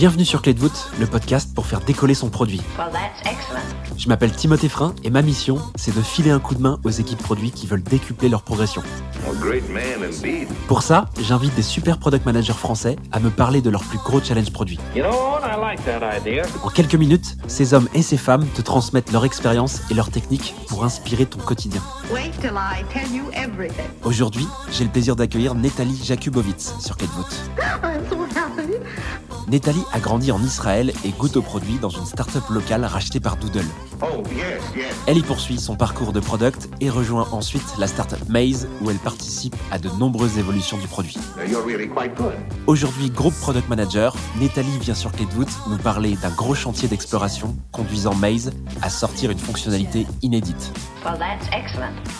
Bienvenue sur Clé de voûte, le podcast pour faire décoller son produit. Je m'appelle Timothée Frein et ma mission, c'est de filer un coup de main aux équipes produits qui veulent décupler leur progression. Pour ça, j'invite des super product managers français à me parler de leurs plus gros challenges produits. En quelques minutes, ces hommes et ces femmes te transmettent leur expérience et leurs techniques pour inspirer ton quotidien. Aujourd'hui, j'ai le plaisir d'accueillir Netali Jakubowicz sur Clé de voûte. Netali a grandi en Israël et goûte aux produits dans une start-up locale rachetée par Doodle. Elle y poursuit son parcours de product et rejoint ensuite la start-up Maze où elle participe à de nombreuses évolutions du produit. Aujourd'hui, groupe product manager, Netali vient sur Clé de voûte nous parler d'un gros chantier d'exploration conduisant Maze à sortir une fonctionnalité inédite.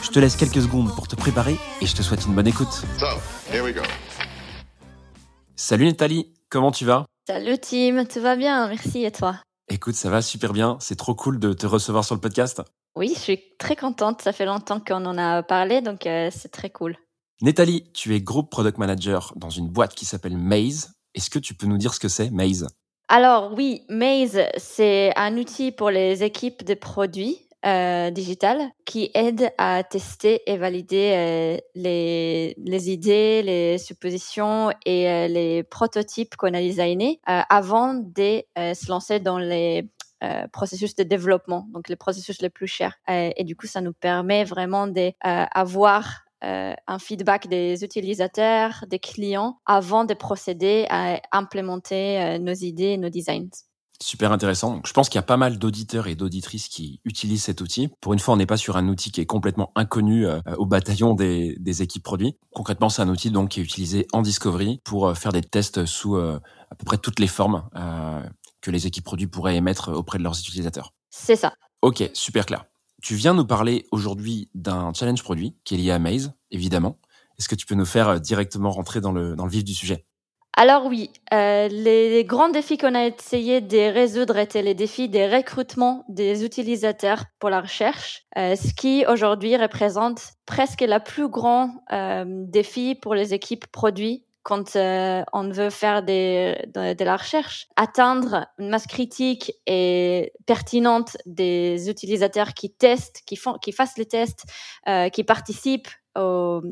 Je te laisse quelques secondes pour te préparer et je te souhaite une bonne écoute. Salut Netali, comment tu vas? Salut Tim, tout va bien, merci et toi? Écoute, ça va super bien, c'est trop cool de te recevoir sur le podcast. Oui, je suis très contente, ça fait longtemps qu'on en a parlé, donc euh, c'est très cool. Netali, tu es groupe product manager dans une boîte qui s'appelle Maze. Est-ce que tu peux nous dire ce que c'est, Maze? Alors oui, Maze, c'est un outil pour les équipes de produits euh, digital qui aide à tester et valider euh, les, les, idées, les suppositions et euh, les prototypes qu'on a designés euh, avant de euh, se lancer dans les processus de développement, donc les processus les plus chers. et du coup, ça nous permet vraiment d'avoir un feedback des utilisateurs, des clients, avant de procéder à implémenter nos idées, nos designs. Super intéressant. je pense qu'il y a pas mal d'auditeurs et d'auditrices qui utilisent cet outil. Pour une fois, on n'est pas sur un outil qui est complètement inconnu euh, au bataillon des, des, équipes produits. Concrètement, c'est un outil donc qui est utilisé en discovery pour euh, faire des tests sous euh, à peu près toutes les formes que les équipes produits pourraient émettre auprès de leurs utilisateurs. C'est ça. Ok, super clair. Tu viens nous parler aujourd'hui d'un challenge produit qui est lié à Maze, évidemment. Est-ce que tu peux nous faire directement rentrer dans le, dans le vif du sujet? Alors oui, euh, les grands défis qu'on a essayé de résoudre étaient les défis des recrutements des utilisateurs pour la recherche, euh, ce qui aujourd'hui représente presque la plus grand euh, défi pour les équipes produits quand euh, on veut faire des, de, de, la recherche, atteindre une masse critique et pertinente des utilisateurs qui testent, qui font, qui fassent les tests, euh, qui participent au,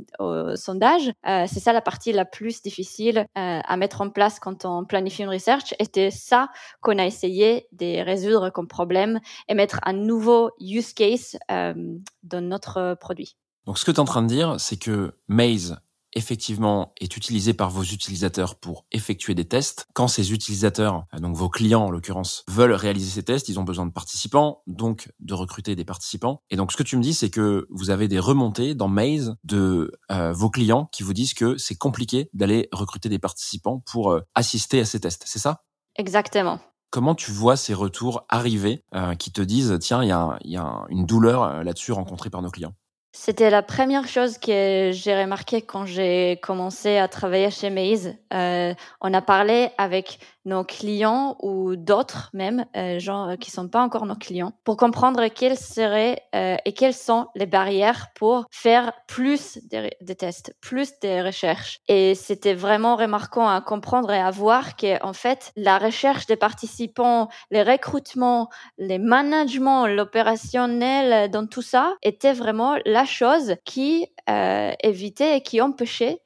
sondage. Euh, c'est ça la partie la plus difficile euh, à mettre en place quand on planifie une recherche. Et c'est ça qu'on a essayé de résoudre comme problème et mettre un nouveau use case euh, dans notre produit. Donc ce que tu es en train de dire, c'est que Maze effectivement est utilisé par vos utilisateurs pour effectuer des tests. Quand ces utilisateurs, euh, donc vos clients en l'occurrence, veulent réaliser ces tests, ils ont besoin de participants, donc de recruter des participants. Et donc ce que tu me dis, c'est que vous avez des remontées dans Maze de euh, vos clients qui vous disent que c'est compliqué d'aller recruter des participants pour euh, assister à ces tests. C'est ça? Exactement. Comment tu vois ces retours arriver qui te disent tiens il y a, y a une douleur là-dessus rencontrée par nos clients? C'était la première chose que j'ai remarqué quand j'ai commencé à travailler chez Maze. Euh, on a parlé avec nos clients ou d'autres même, euh, gens qui sont pas encore nos clients, pour comprendre quelles seraient euh, et quelles sont les barrières pour faire plus de, tests, plus de recherches. Et c'était vraiment remarquant à comprendre et à voir que en fait la recherche des participants, les recrutements, les managements, l'opérationnel, dans tout ça était vraiment la chose qui euh, évitait et qui empêchait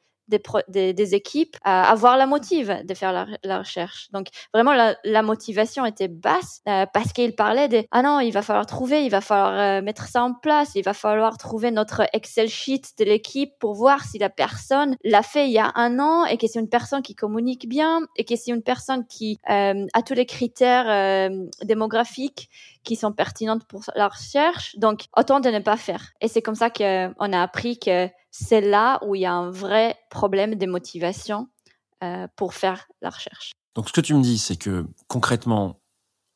des, des, équipes à avoir la motive de faire la, recherche. Donc vraiment la, motivation était basse euh, parce qu'il parlait de ah non il va falloir trouver, il va falloir euh, mettre ça en place, il va falloir trouver notre Excel sheet de l'équipe pour voir si la personne l'a fait il y a un an et que c'est une personne qui communique bien et que c'est une personne qui euh, a tous les critères démographiques qui sont pertinentes pour la recherche. Donc autant de ne pas faire. Et c'est comme ça qu'on a appris que c'est là où il y a un vrai problème de motivation euh, pour faire la recherche. Donc ce que tu me dis, c'est que concrètement,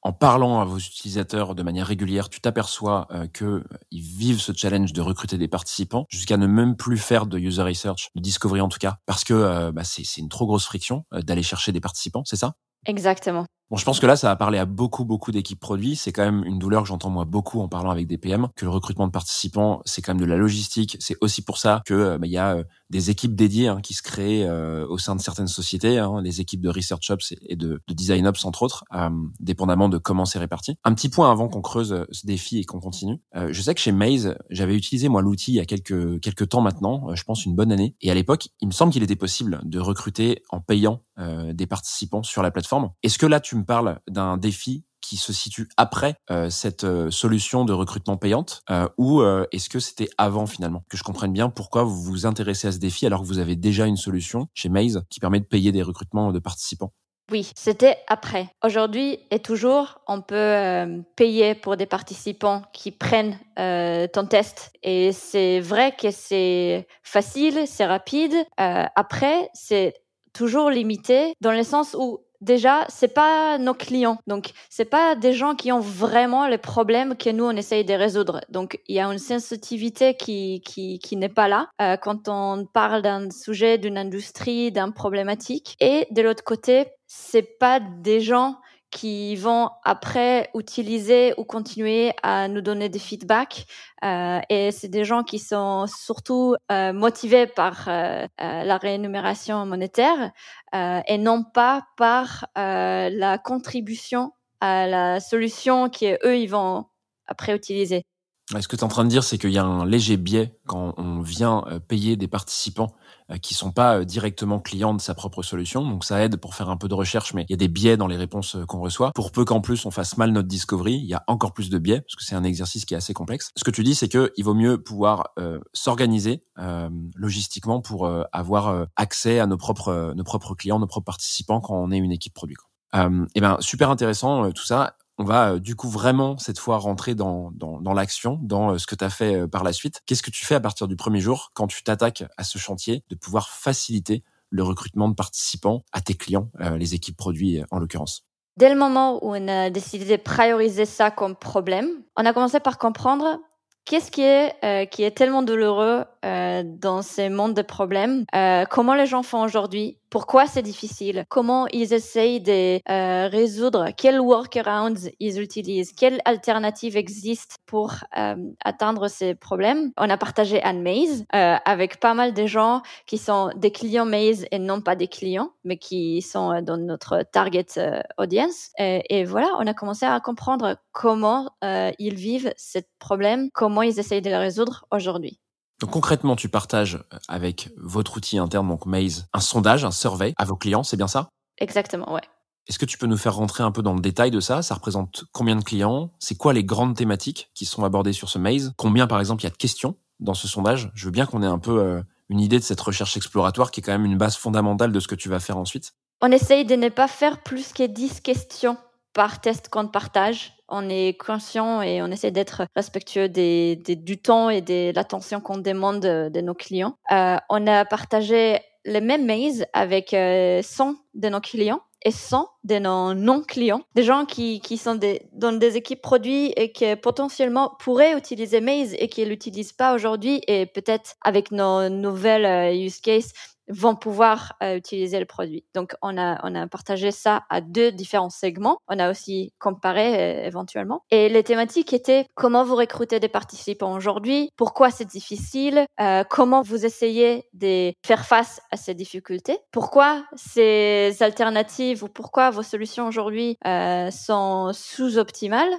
en parlant à vos utilisateurs de manière régulière, tu t'aperçois euh, qu'ils vivent ce challenge de recruter des participants jusqu'à ne même plus faire de user research, de discovery en tout cas, parce que euh, bah, c'est une trop grosse friction euh, d'aller chercher des participants, c'est ça? Exactement. Bon, je pense que là, ça va parler à beaucoup, beaucoup d'équipes produits. C'est quand même une douleur que j'entends moi beaucoup en parlant avec des PM, que le recrutement de participants, c'est quand même de la logistique. C'est aussi pour ça que euh, bah, il y a euh, des équipes dédiées hein, qui se créent euh, au sein de certaines sociétés, hein, les équipes de research ops et de, de design ops entre autres, dépendamment de comment c'est réparti. Un petit point avant qu'on creuse ce défi et qu'on continue. je sais que chez Maze, j'avais utilisé moi l'outil il y a quelques quelques temps maintenant, je pense une bonne année. Et à l'époque, il me semble qu'il était possible de recruter en payant des participants sur la plateforme. Est-ce que là, tu me parles d'un défi qui se situe après euh, cette euh, solution de recrutement payante euh, ou est-ce que c'était avant finalement? Que je comprenne bien pourquoi vous vous intéressez à ce défi alors que vous avez déjà une solution chez Maze qui permet de payer des recrutements de participants? Oui, c'était après. Aujourd'hui et toujours, on peut payer pour des participants qui prennent ton test. Et c'est vrai que c'est facile, c'est rapide. après, c'est toujours limité dans le sens où déjà, c'est pas nos clients. Donc, c'est pas des gens qui ont vraiment les problèmes que nous, on essaye de résoudre. Donc, il y a une sensitivité qui, qui, qui n'est pas là euh, quand on parle d'un sujet, d'une industrie, d'un problématique. Et de l'autre côté, c'est pas des gens qui vont après utiliser ou continuer à nous donner des feedbacks. Euh, et c'est des gens qui sont surtout euh, motivés par euh, la rémunération monétaire et non pas par la contribution à la solution qu'eux, ils vont après utiliser. Ce que tu es en train de dire, c'est qu'il y a un léger biais quand on vient payer des participants euh, qui sont pas euh, directement clients de sa propre solution. Donc ça aide pour faire un peu de recherche, mais il y a des biais dans les réponses euh, qu'on reçoit. Pour peu qu'en plus on fasse mal notre discovery, il y a encore plus de biais parce que c'est un exercice qui est assez complexe. Ce que tu dis, c'est que il vaut mieux pouvoir s'organiser logistiquement pour avoir accès à nos propres nos propres clients, nos propres participants quand on est une équipe produit. Euh, et ben super intéressant tout ça on va euh, du coup vraiment cette fois rentrer dans, dans, l'action, dans euh, ce que tu as fait euh, par la suite. Qu'est-ce que tu fais à partir du premier jour quand tu t'attaques à ce chantier de pouvoir faciliter le recrutement de participants à tes clients, les équipes produits en l'occurrence? Dès le moment où on a décidé de prioriser ça comme problème, on a commencé par comprendre qu'est-ce qui est, qui est tellement douloureux dans ces mondes de problèmes, comment les gens font aujourd'hui, pourquoi c'est difficile, comment ils essayent de euh, résoudre, quels workarounds ils utilisent, quelles alternatives existent pour euh, atteindre ces problèmes? On a partagé un Maze euh, avec pas mal de gens qui sont des clients Maze et non pas des clients, mais qui sont dans notre target audience. Et, voilà, on a commencé à comprendre comment ils vivent ce problème, comment ils essayent de le résoudre aujourd'hui. Donc concrètement, tu partages euh, avec votre outil interne, donc Maze, un sondage, un survey à vos clients, c'est bien ça? Exactement, ouais. Est-ce que tu peux nous faire rentrer un peu dans le détail de ça? Ça représente combien de clients? C'est quoi les grandes thématiques qui sont abordées sur ce Maze? Combien, par exemple, il y a de questions dans ce sondage? Je veux bien qu'on ait un peu euh, une idée de cette recherche exploratoire qui est quand même une base fondamentale de ce que tu vas faire ensuite. On essaye de ne pas faire plus que 10 questions par test qu'on partage. On est conscient et on essaie d'être respectueux du temps et de l'attention qu'on demande de, nos clients. Euh, on a partagé les mêmes mails avec 100 euh, de nos clients et 100 de nos non-clients, des gens qui, sont dans des équipes produits et qui potentiellement pourraient utiliser Maze et qui ne l'utilisent pas aujourd'hui et peut-être avec nos nouvelles euh, use cases vont pouvoir euh, utiliser le produit. Donc, on a, on a partagé ça à deux différents segments. On a aussi comparé euh, éventuellement. Et les thématiques étaient comment vous recrutez des participants aujourd'hui, pourquoi c'est difficile, euh, comment vous essayez de faire face à ces difficultés, pourquoi ces alternatives ou pourquoi vos solutions aujourd'hui sont sous-optimales,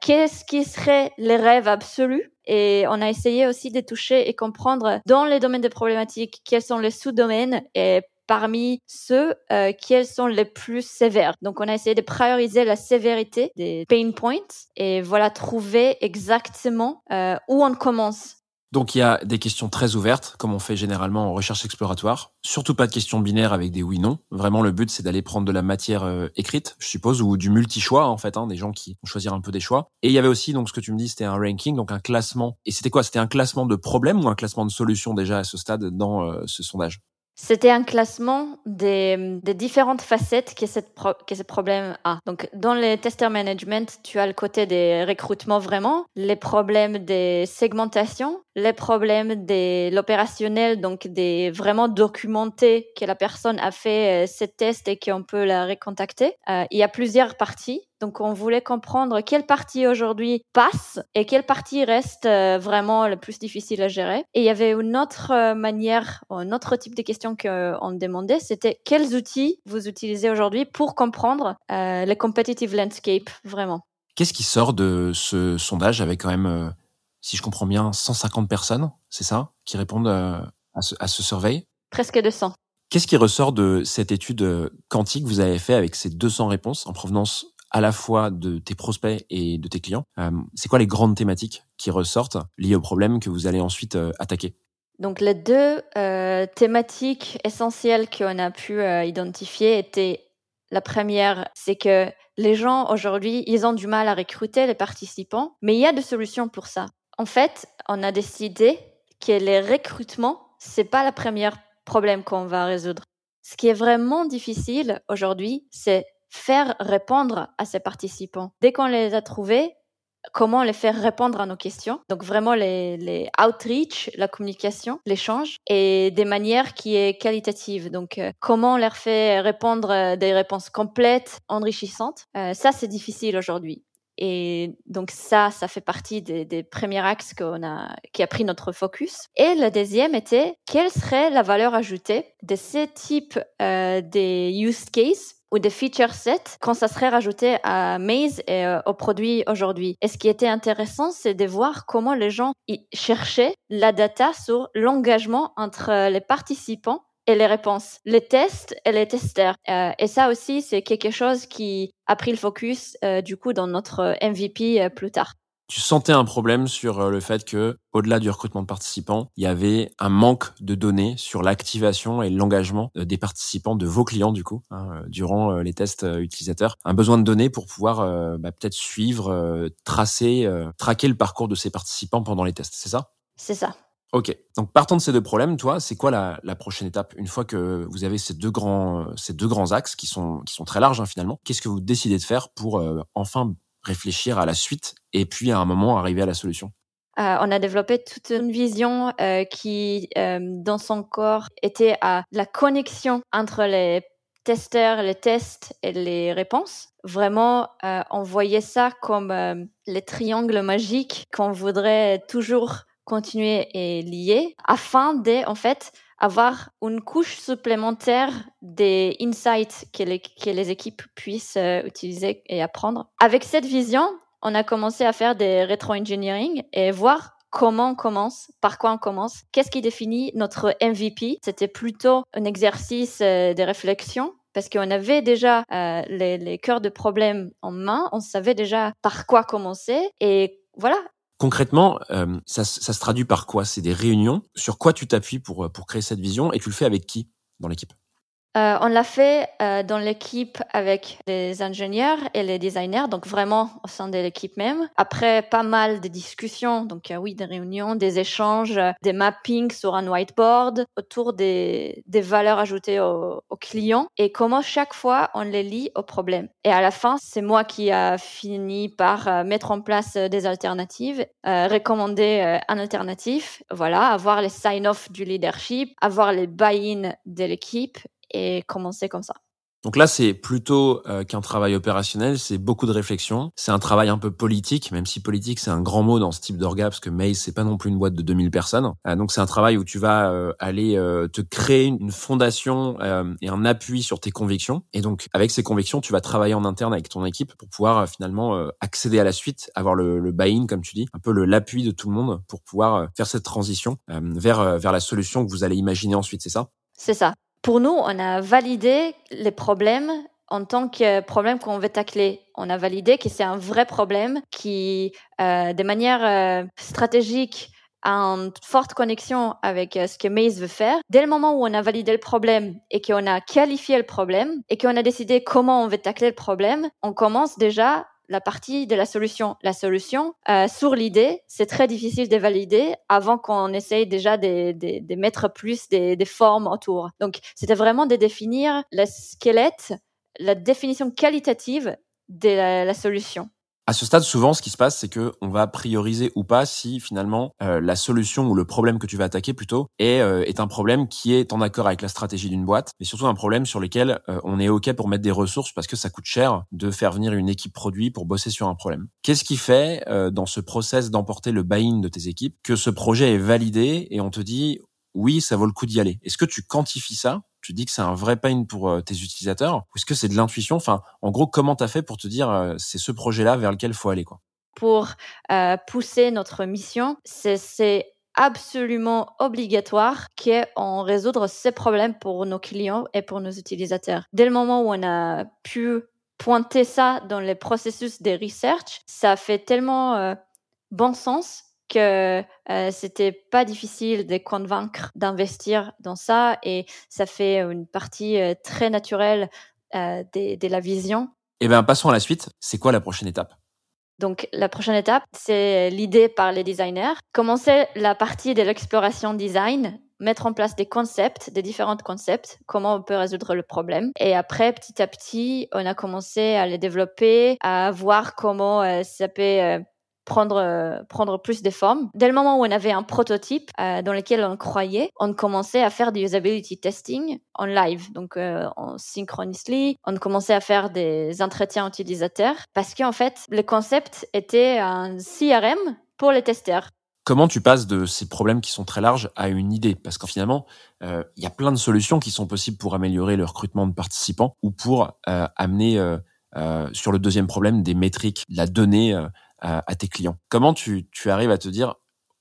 qu'est-ce qui serait les rêves absolus et on a essayé aussi de toucher et comprendre dans les domaines de problématiques quels sont les sous-domaines et parmi ceux euh, quels sont les plus sévères. Donc on a essayé de prioriser la sévérité des pain points et voilà trouver exactement euh, où on commence donc il y a des questions très ouvertes, comme on fait généralement en recherche exploratoire. Surtout pas de questions binaires avec des oui/non. Vraiment, le but c'est d'aller prendre de la matière euh, écrite, je suppose, ou du multi-choix en fait, hein, des gens qui vont choisir un peu des choix. Et il y avait aussi donc ce que tu me dis, c'était un ranking, donc un classement. Et c'était quoi? C'était un classement de problèmes ou un classement de solutions déjà à ce stade dans euh, ce sondage? C'était un classement des, différentes facettes que, cette que ce problème a. Donc, dans le tester management, tu as le côté des recrutements vraiment, les problèmes des segmentations, les problèmes de l'opérationnel, donc des vraiment documentés que la personne a fait ce test et qu'on peut la recontacter. il y a plusieurs parties. Donc, on voulait comprendre quelle partie aujourd'hui passe et quelle partie reste vraiment le plus difficile à gérer. Et il y avait une autre manière, un autre type de questions qu'on demandait, c'était quels outils vous utilisez aujourd'hui pour comprendre le competitive landscape vraiment. Qu'est-ce qui sort de ce sondage avec quand même, euh, si je comprends bien, 150 personnes, c'est ça, qui répondent euh, à, ce, à ce survey Presque 200. Qu'est-ce qui ressort de cette étude euh, quantique que vous avez fait avec ces 200 réponses en provenance à la fois de tes prospects et de tes clients? C'est quoi les grandes thématiques qui ressortent liées au problème que vous allez ensuite attaquer? Donc les deux thématiques essentielles qu'on a pu identifier étaient la première, c'est que les gens aujourd'hui, ils ont du mal à recruter les participants, mais il y a des solutions pour ça. En fait, on a décidé que les recrutements, c'est pas le premier problème qu'on va résoudre. Ce qui est vraiment difficile aujourd'hui, c'est faire répondre à ces participants. Dès qu'on les a trouvés, comment les faire répondre à nos questions? Donc vraiment les, outreach, la communication, l'échange et des manières qui est qualitative. Donc euh, comment on leur fait répondre euh, des réponses complètes, enrichissantes. Euh, ça c'est difficile aujourd'hui. Et donc ça, ça fait partie des, premiers axes qu'on a, qui a pris notre focus. Et le deuxième était quelle serait la valeur ajoutée de ces types euh, des use cases ou des feature sets quand ça serait rajouté à Maze et euh, aux produits aujourd'hui? Et ce qui était intéressant, c'est de voir comment les gens cherchaient la data sur l'engagement entre les participants et les réponses, les tests et les testeurs. Euh, et ça aussi, c'est quelque chose qui a pris le focus euh, du coup dans notre MVP plus tard tu sentais un problème sur euh, le fait que, au-delà du recrutement de participants, il y avait un manque de données sur l'activation et l'engagement euh, des participants, de vos clients du coup, hein, euh, durant les tests utilisateurs. Un besoin de données pour pouvoir bah, peut-être suivre, tracer, traquer le parcours de ces participants pendant les tests. C'est ça? C'est ça. Ok. Donc partant de ces deux problèmes, toi, c'est quoi la, la, prochaine étape une fois que vous avez ces deux grands, ces deux grands axes qui sont qui sont très larges hein, finalement? Qu'est-ce que vous décidez de faire pour enfin réfléchir à la suite et puis à un moment arriver à la solution? Euh, on a développé toute une vision euh, qui, euh, dans son corps, était à la connexion entre les testeurs, les tests et les réponses. Vraiment, on voyait ça comme les triangles magiques qu'on voudrait toujours continuer et lier afin de, en fait, avoir une couche supplémentaire des insights que les, que les équipes puissent euh, utiliser et apprendre. Avec cette vision, on a commencé à faire des rétro-engineering et voir comment on commence, par quoi on commence, qu'est-ce qui définit notre MVP. C'était plutôt un exercice euh, de réflexion parce qu'on avait déjà euh, les, les cœurs de problème en main, on savait déjà par quoi commencer et voilà, Concrètement, euh, ça, se traduit par quoi? C'est des réunions. Sur quoi tu t'appuies pour, pour créer cette vision? Et tu le fais avec qui? Dans l'équipe? Euh, on l'a fait euh, dans l'équipe avec les ingénieurs et les designers, donc vraiment au sein de l'équipe même. Après pas mal de discussions, donc euh, oui, des réunions, des échanges, des mappings sur un whiteboard autour des, des valeurs ajoutées aux, aux, clients et comment chaque fois on les lie au problème. Et à la fin, c'est moi qui a fini par mettre en place des alternatives, recommander un alternatif, voilà, avoir les sign-off du leadership, avoir les buy-in de l'équipe et commencer comme ça. Donc là, c'est plutôt euh, qu'un travail opérationnel, c'est beaucoup de réflexion. C'est un travail un peu politique, même si politique c'est un grand mot dans ce type d'orga, parce que Maze c'est pas non plus une boîte de 2000 personnes. Euh, donc c'est un travail où tu vas euh, aller te créer une fondation et un appui sur tes convictions. Et donc avec ces convictions, tu vas travailler en interne avec ton équipe pour pouvoir finalement accéder à la suite, avoir le, le buy-in comme tu dis, un peu l'appui de tout le monde pour pouvoir faire cette transition vers vers la solution que vous allez imaginer ensuite. C'est ça? C'est ça. Pour nous, on a validé les problèmes en tant que problème qu'on veut tacler. On a validé que c'est un vrai problème qui, euh, de manière euh, stratégique, a une forte connexion avec euh, ce que Maze veut faire. Dès le moment où on a validé le problème et qu'on a qualifié le problème et qu'on a décidé comment on veut tacler le problème, on commence déjà la partie de la solution. La solution, euh, sur l'idée, c'est très difficile de valider avant qu'on essaye déjà de, mettre plus des, formes autour. Donc, c'était vraiment de définir le squelette, la définition qualitative de la solution. À ce stade, souvent, ce qui se passe, c'est que on va prioriser ou pas si finalement euh, la solution ou le problème que tu vas attaquer plutôt est, euh, est un problème qui est en accord avec la stratégie d'une boîte, mais surtout un problème sur lequel euh, on est ok pour mettre des ressources parce que ça coûte cher de faire venir une équipe produit pour bosser sur un problème. Qu'est-ce qui fait dans ce process d'emporter le buy-in de tes équipes que ce projet est validé et on te dit oui, ça vaut le coup d'y aller? Est-ce que tu quantifies ça tu dis que c'est un vrai pain pour euh, tes utilisateurs ou est-ce que c'est de l'intuition? Enfin, en gros, comment tu as fait pour te dire euh, c'est ce projet-là vers lequel il faut aller quoi? Pour euh, pousser notre mission, c'est absolument obligatoire qu'on résoudre ces problèmes pour nos clients et pour nos utilisateurs. Dès le moment où on a pu pointer ça dans les processus des research, ça fait tellement bon sens que euh, c'était pas difficile de convaincre d'investir dans ça et ça fait une partie euh, très naturelle euh, de, la vision. Eh bien, passons à la suite. C'est quoi la prochaine étape? Donc, la prochaine étape, c'est l'idée par les designers. Commencer la partie de l'exploration design, mettre en place des concepts, des différents concepts, comment on peut résoudre le problème. Et après, petit à petit, on a commencé à les développer, à voir comment ça peut prendre, euh, prendre plus de formes. Dès le moment où on avait un prototype euh, dans lequel on croyait, on commençait à faire du usability testing en live, donc euh, en synchronously. On commençait à faire des entretiens utilisateurs parce qu'en fait, le concept était un CRM pour les testeurs. Comment tu passes de ces problèmes qui sont très larges à une idée? Parce qu'en finalement, il y a plein de solutions qui sont possibles pour améliorer le recrutement de participants ou pour amener sur le deuxième problème des métriques, la donnée à, tes clients. Comment tu, tu arrives à te dire,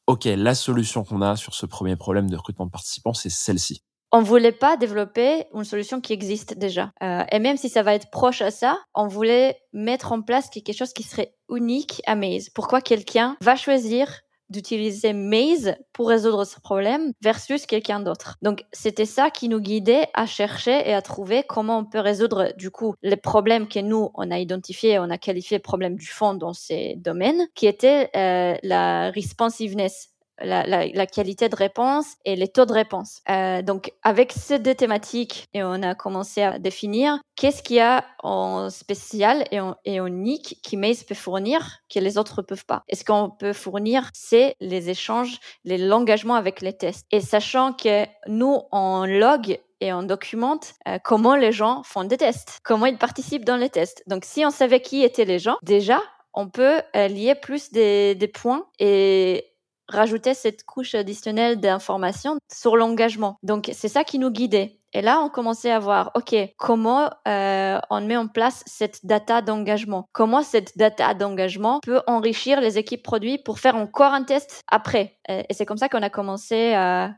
OK, la solution qu'on a sur ce premier problème de recrutement de participants, c'est celle-ci? On voulait pas développer une solution qui existe déjà. Euh, et même si ça va être proche à ça, on voulait mettre en place quelque chose qui serait unique à Maze. Pourquoi quelqu'un va choisir d'utiliser Maze pour résoudre ce problème versus quelqu'un d'autre. Donc c'était ça qui nous guidait à chercher et à trouver comment on peut résoudre du coup les problèmes que nous on a identifiés, on a qualifié problèmes du fond dans ces domaines, qui étaient euh, la responsiveness la, qualité de réponse et les taux de réponse. Euh, donc, avec ces deux thématiques, et on a commencé à définir qu'est-ce qu'il y a en spécial et en, et unique qui Maze peut fournir que les autres ne peuvent pas? Et ce qu'on peut fournir, c'est les échanges, l'engagement avec les tests. Et sachant que nous, on log et on documente euh, comment les gens font des tests, comment ils participent dans les tests. Donc, si on savait qui étaient les gens, déjà, on peut euh, lier plus des, des points et rajouter cette couche additionnelle d'informations sur l'engagement. Donc c'est ça qui nous guidait. Et là, on commençait à voir, OK, comment euh, on met en place cette data d'engagement? Comment cette data d'engagement peut enrichir les équipes produits pour faire encore un test après? Et c'est comme ça qu'on a commencé à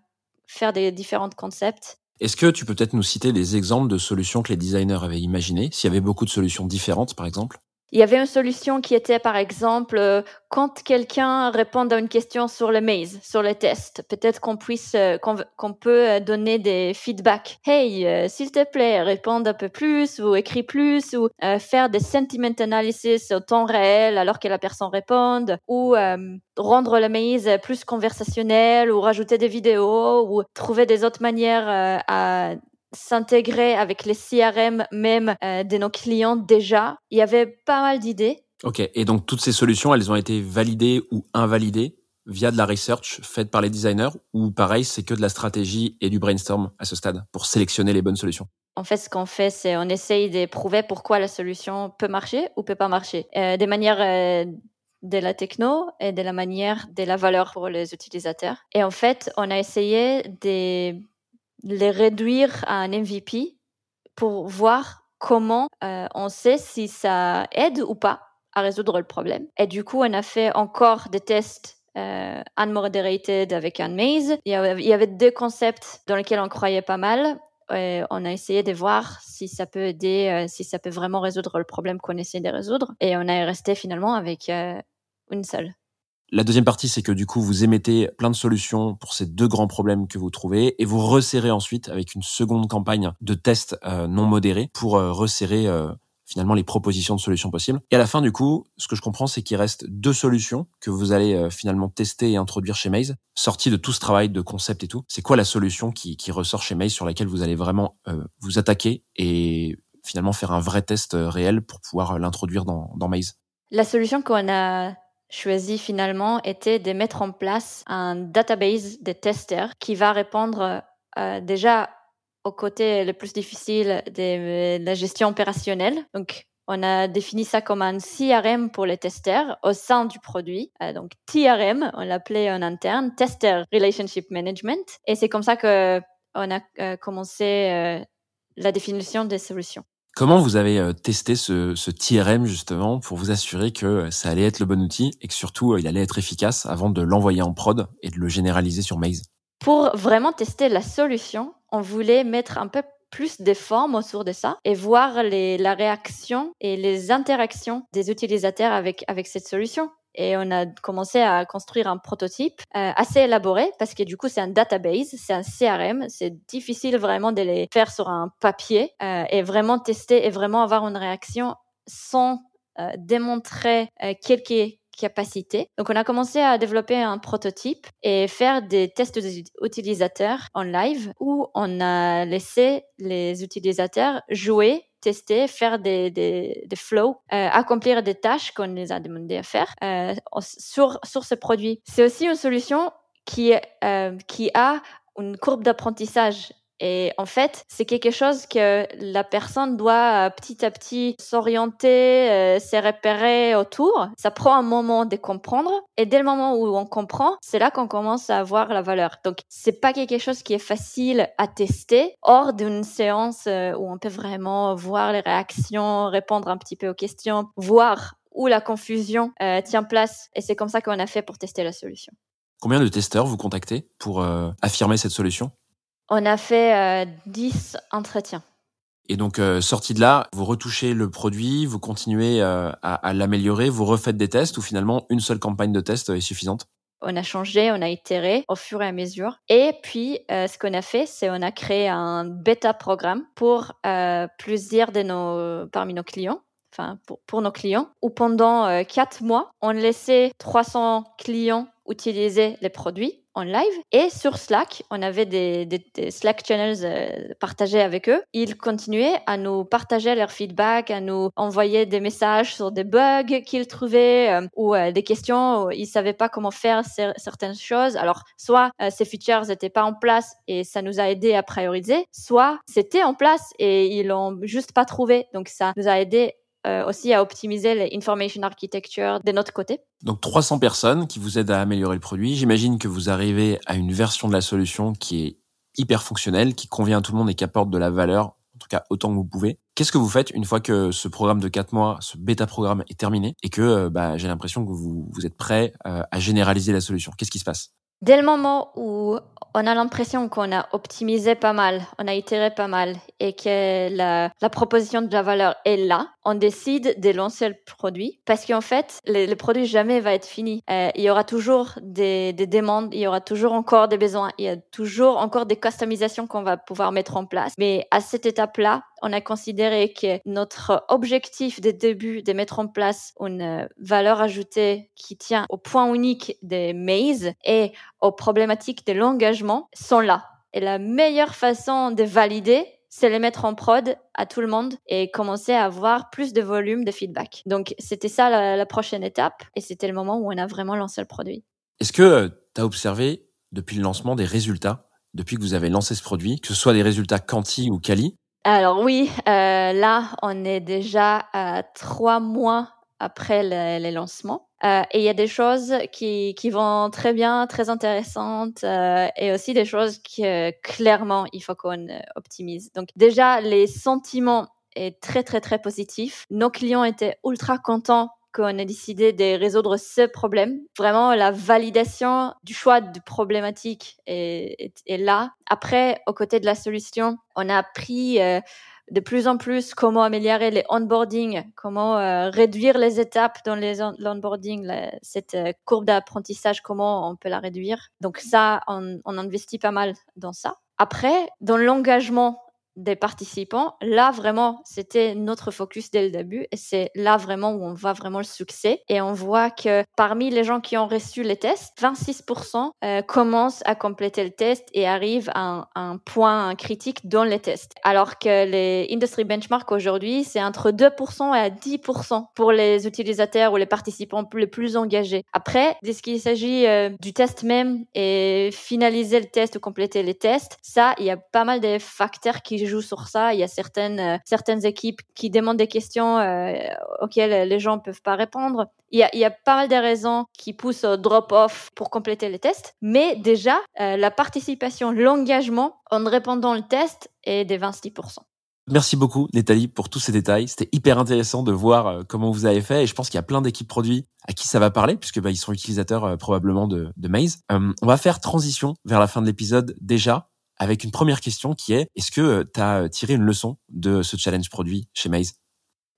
faire des différents concepts. Est-ce que tu peux peut-être nous citer des exemples de solutions que les designers avaient imaginées? S'il y avait beaucoup de solutions différentes, par exemple? Il y avait une solution qui était, par exemple, euh, quand quelqu'un répond à une question sur le maze, sur le test, peut-être qu'on puisse, euh, qu'on peut euh, donner des feedbacks. Hey, s'il te plaît, réponds un peu plus ou écris plus ou faire des sentiment analysis au temps réel alors que la personne répond ou rendre le maze plus conversationnel ou rajouter des vidéos ou trouver des autres manières à s'intégrer avec les CRM même euh, de nos clients déjà. Il y avait pas mal d'idées. Ok, et donc toutes ces solutions, elles ont été validées ou invalidées via de la research faite par les designers ou pareil, c'est que de la stratégie et du brainstorm à ce stade pour sélectionner les bonnes solutions? En fait, ce qu'on fait, c'est on essaye de prouver pourquoi la solution peut marcher ou peut pas marcher. Euh, des manières euh, de la techno et de la manière de la valeur pour les utilisateurs. Et en fait, on a essayé de les réduire à un MVP pour voir comment euh, on sait si ça aide ou pas à résoudre le problème. Et du coup, on a fait encore des tests euh, unmoderated avec un maze. Il y, avait, deux concepts dans lesquels on croyait pas mal. Et on a essayé de voir si ça peut aider, euh, si ça peut vraiment résoudre le problème qu'on essaie de résoudre. Et on est resté finalement avec euh, une seule. La deuxième partie, c'est que du coup, vous émettez plein de solutions pour ces deux grands problèmes que vous trouvez et vous resserrez ensuite avec une seconde campagne de tests euh, non modérés pour euh, resserrer euh, finalement les propositions de solutions possibles. Et à la fin, du coup, ce que je comprends, c'est qu'il reste deux solutions que vous allez finalement tester et introduire chez Maze, sorties de tout ce travail de concept et tout. C'est quoi la solution qui, qui ressort chez Maze sur laquelle vous allez vraiment vous attaquer et finalement faire un vrai test réel pour pouvoir l'introduire dans, dans Maze? La solution qu'on a choisie finalement était de mettre en place un database de testeurs qui va répondre euh, déjà au côté le plus difficile de la gestion opérationnelle. Donc, on a défini ça comme un CRM pour les testeurs au sein du produit. Euh, donc TRM, on l'appelait en interne, Tester Relationship Management. Et c'est comme ça que on a euh, commencé euh, la définition des solutions. Comment vous avez testé ce, ce, TRM justement pour vous assurer que ça allait être le bon outil et que surtout il allait être efficace avant de l'envoyer en prod et de le généraliser sur Maze? Pour vraiment tester la solution, on voulait mettre un peu plus des formes autour de ça et voir les, la réaction et les interactions des utilisateurs avec, avec cette solution. Et on a commencé à construire un prototype euh, assez élaboré parce que du coup c'est un database, c'est un CRM, c'est difficile vraiment de les faire sur un papier euh, et vraiment tester et vraiment avoir une réaction sans euh, démontrer quelques capacité. Donc, on a commencé à développer un prototype et faire des tests utilisateurs en live où on a laissé les utilisateurs jouer tester, faire des, des, flows, euh, accomplir des tâches qu'on les a demandé à faire euh, sur, sur ce produit. C'est aussi une solution qui, euh, qui a une courbe d'apprentissage et en fait, c'est quelque chose que la personne doit euh, petit à petit s'orienter, euh, se repérer autour. Ça prend un moment de comprendre. Et dès le moment où on comprend, c'est là qu'on commence à avoir la valeur. Donc, c'est pas quelque chose qui est facile à tester hors d'une séance euh, où on peut vraiment voir les réactions, répondre un petit peu aux questions, voir où la confusion tient place. Et c'est comme ça qu'on a fait pour tester la solution. Combien de testeurs vous contactez pour affirmer cette solution? On a fait 10 euh, entretiens. Et donc, euh, sorti de là, vous retouchez le produit, vous continuez euh, à, l'améliorer, vous refaites des tests ou finalement une seule campagne de test est suffisante? On a changé, on a itéré au fur et à mesure. Et puis, ce qu'on a fait, c'est on a créé un bêta programme pour plusieurs de nos, parmi nos clients, enfin pour, pour nos clients, où pendant quatre mois, on laissait 300 clients utiliser les produits en live. Et sur Slack, on avait des, Slack channels euh, partagés avec eux. Ils continuaient à nous partager leur feedback, à nous envoyer des messages sur des bugs qu'ils trouvaient euh, ou euh, des questions où ils savaient pas comment faire certaines choses. Alors, soit ces features n'étaient pas en place et ça nous a aidé à prioriser, soit c'était en place et ils l'ont juste pas trouvé. Donc, ça nous a aidé euh, aussi à optimiser l'information architecture de notre côté. Donc 300 personnes qui vous aident à améliorer le produit. J'imagine que vous arrivez à une version de la solution qui est hyper fonctionnelle, qui convient à tout le monde et qui apporte de la valeur, en tout cas autant que vous pouvez. Qu'est-ce que vous faites une fois que ce programme de 4 mois, ce bêta programme est terminé et que euh, bah, j'ai l'impression que vous, vous êtes prêt euh, à généraliser la solution? Qu'est-ce qui se passe? Dès le moment où on a l'impression qu'on a optimisé pas mal, on a itéré pas mal et que la, la, proposition de la valeur est là, on décide de lancer le produit parce qu'en fait, le, produit jamais va être fini. Euh, il y aura toujours des, des, demandes, il y aura toujours encore des besoins, il y a toujours encore des customisations qu'on va pouvoir mettre en place. Mais à cette étape-là, on a considéré que notre objectif de début de mettre en place une valeur ajoutée qui tient au point unique des maze et aux problématiques de l'engagement sont là. Et la meilleure façon de valider, c'est les mettre en prod à tout le monde et commencer à avoir plus de volume de feedback. Donc, c'était ça la, prochaine étape et c'était le moment où on a vraiment lancé le produit. Est-ce que euh, tu as observé depuis le lancement des résultats, depuis que vous avez lancé ce produit, que ce soit des résultats quanti ou quali? Alors oui, euh, là, on est déjà à trois mois après les lancements. Euh, et il y a des choses qui, qui vont très bien, très intéressantes, euh, et aussi des choses qui, clairement, il faut qu'on optimise. Donc déjà, les sentiments est très, très, très positifs. Nos clients étaient ultra contents qu'on a décidé de résoudre ce problème. Vraiment, la validation du choix de problématique est, est, là. Après, aux côtés de la solution, on a appris euh, de plus en plus comment améliorer les onboarding, comment euh, réduire les étapes dans les l'onboarding, cette euh, courbe d'apprentissage, comment on peut la réduire. Donc ça, on, on investit pas mal dans ça. Après, dans l'engagement des participants. Là, vraiment, c'était notre focus dès le début et c'est là vraiment où on voit vraiment le succès. Et on voit que parmi les gens qui ont reçu les tests, 26% euh, commencent à compléter le test et arrivent à un, point critique dans les tests. Alors que les industry benchmarks aujourd'hui, c'est entre 2% et 10% pour les utilisateurs ou les participants les plus engagés. Après, dès qu'il s'agit euh, du test même et finaliser le test ou compléter les tests, ça, il y a pas mal de facteurs qui joue sur ça. Il y a certaines, euh, certaines équipes qui demandent des questions euh, auxquelles les gens ne peuvent pas répondre. Il y, a, il y a pas mal de raisons qui poussent au drop-off pour compléter les tests. Mais déjà, euh, la participation, l'engagement en répondant le test est des 26%. Merci beaucoup, Nathalie, pour tous ces détails. C'était hyper intéressant de voir comment vous avez fait. Et je pense qu'il y a plein d'équipes produits à qui ça va parler, puisque bah, ils sont utilisateurs probablement de, de Maze. on va faire transition vers la fin de l'épisode déjà avec une première question qui est, est-ce que euh, tu as euh, tiré une leçon de ce challenge produit chez Maze?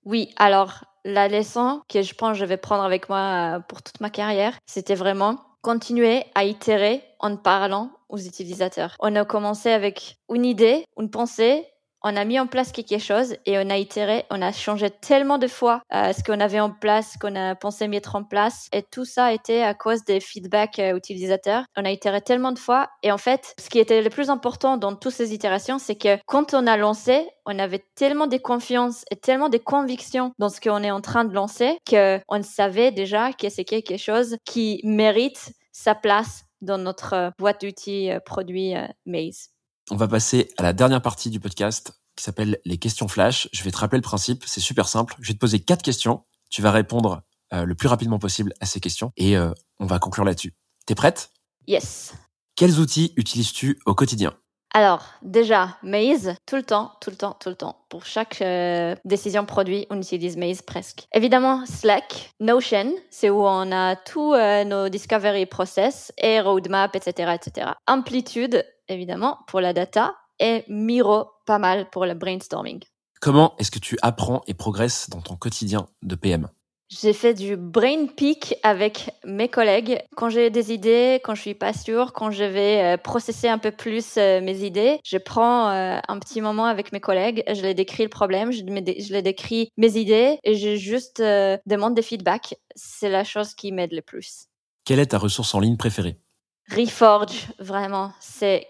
Oui, alors la leçon que je pense que je vais prendre avec moi euh, pour toute ma carrière, c'était vraiment continuer à itérer en parlant aux utilisateurs. On a commencé avec une idée, une pensée, on a mis en place quelque chose et on a itéré, on a changé tellement de fois euh, ce qu'on avait en place, ce qu'on a pensé mettre en place. Et tout ça été à cause des feedbacks euh, utilisateurs. On a itéré tellement de fois. Et en fait, ce qui était le plus important dans toutes ces itérations, c'est que quand on a lancé, on avait tellement de confiance et tellement de convictions dans ce qu'on est en train de lancer qu'on savait déjà que c'est quelque chose qui mérite sa place dans notre euh, boîte d'outils produit Maze. On va passer à la dernière partie du podcast qui s'appelle les questions flash. Je vais te rappeler le principe, c'est super simple. Je vais te poser quatre questions. Tu vas répondre euh, le plus rapidement possible à ces questions et euh, on va conclure là-dessus. T'es prête? Yes. Quels outils utilises-tu au quotidien? Alors, déjà, Maze, tout le temps, tout le temps, tout le temps. Pour chaque euh, décision produit, on utilise Maze presque. Évidemment, Slack, Notion, c'est où on a tous nos discovery process et roadmap, etc., etc. Amplitude, évidemment, pour la data, et Miro, pas mal pour le brainstorming. Comment est-ce que tu apprends et progresses dans ton quotidien de PM j'ai fait du brain peak avec mes collègues. Quand j'ai des idées, quand je suis pas sûre, quand je vais euh, processer un peu plus euh, mes idées, je prends euh, un petit moment avec mes collègues, je les décris le problème, je, je les décris mes idées et je juste demande des feedbacks. C'est la chose qui m'aide le plus. Quelle est ta ressource en ligne préférée? Reforge, vraiment, c'est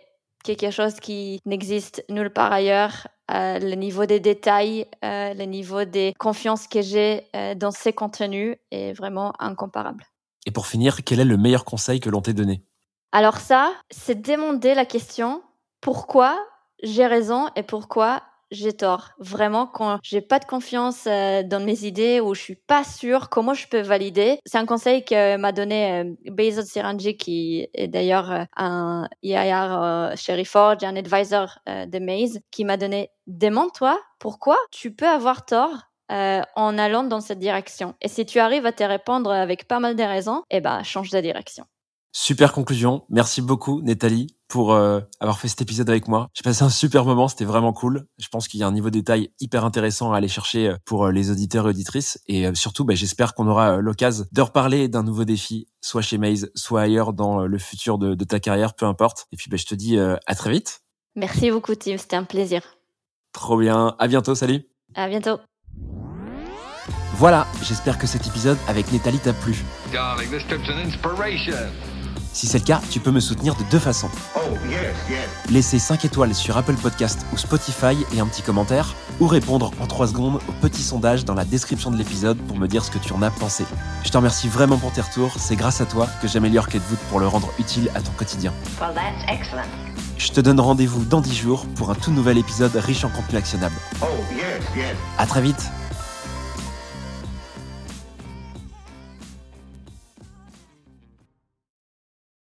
quelque chose qui n'existe nulle part ailleurs. Euh, le niveau des détails, euh, le niveau des confiances que j'ai euh, dans ces contenus est vraiment incomparable. Et pour finir, quel est le meilleur conseil que l'on t'ait donné? Alors ça, c'est demander la question pourquoi j'ai raison et pourquoi j'ai tort. Vraiment, quand j'ai pas de confiance euh, dans mes idées ou je suis pas sûre comment je peux valider, c'est un conseil que m'a donné euh, Bezos Siranji, qui est d'ailleurs euh, un EIR chez Reforge, un advisor de Maze, qui m'a donné demande-toi pourquoi tu peux avoir tort en allant dans cette direction? Et si tu arrives à te répondre avec pas mal de raisons, eh ben, change de direction. Super conclusion. Merci beaucoup, Nathalie, pour euh, avoir fait cet épisode avec moi. J'ai passé un super moment, c'était vraiment cool. Je pense qu'il y a un niveau de détail hyper intéressant à aller chercher euh, pour euh, les auditeurs et auditrices. Et surtout, bah, j'espère qu'on aura l'occasion de reparler d'un nouveau défi, soit chez Maze, soit ailleurs dans le futur de, ta carrière, peu importe. Et puis, bah, je te dis à très vite. Merci beaucoup, Tim. C'était un plaisir. Trop bien. À bientôt. Salut. À bientôt. Voilà, j'espère que cet épisode avec Nathalie t'a plu. Si c'est le cas, tu peux me soutenir de deux façons. Oh, Laisser 5 étoiles sur Apple Podcast ou Spotify et un petit commentaire, ou répondre en 3 secondes au petit sondage dans la description de l'épisode pour me dire ce que tu en as pensé. Je te remercie vraiment pour tes retours, c'est grâce à toi que j'améliore Ketvoot pour le rendre utile à ton quotidien. Je te donne rendez-vous dans 10 jours pour un tout nouvel épisode riche en contenu actionnable. Oh, À très vite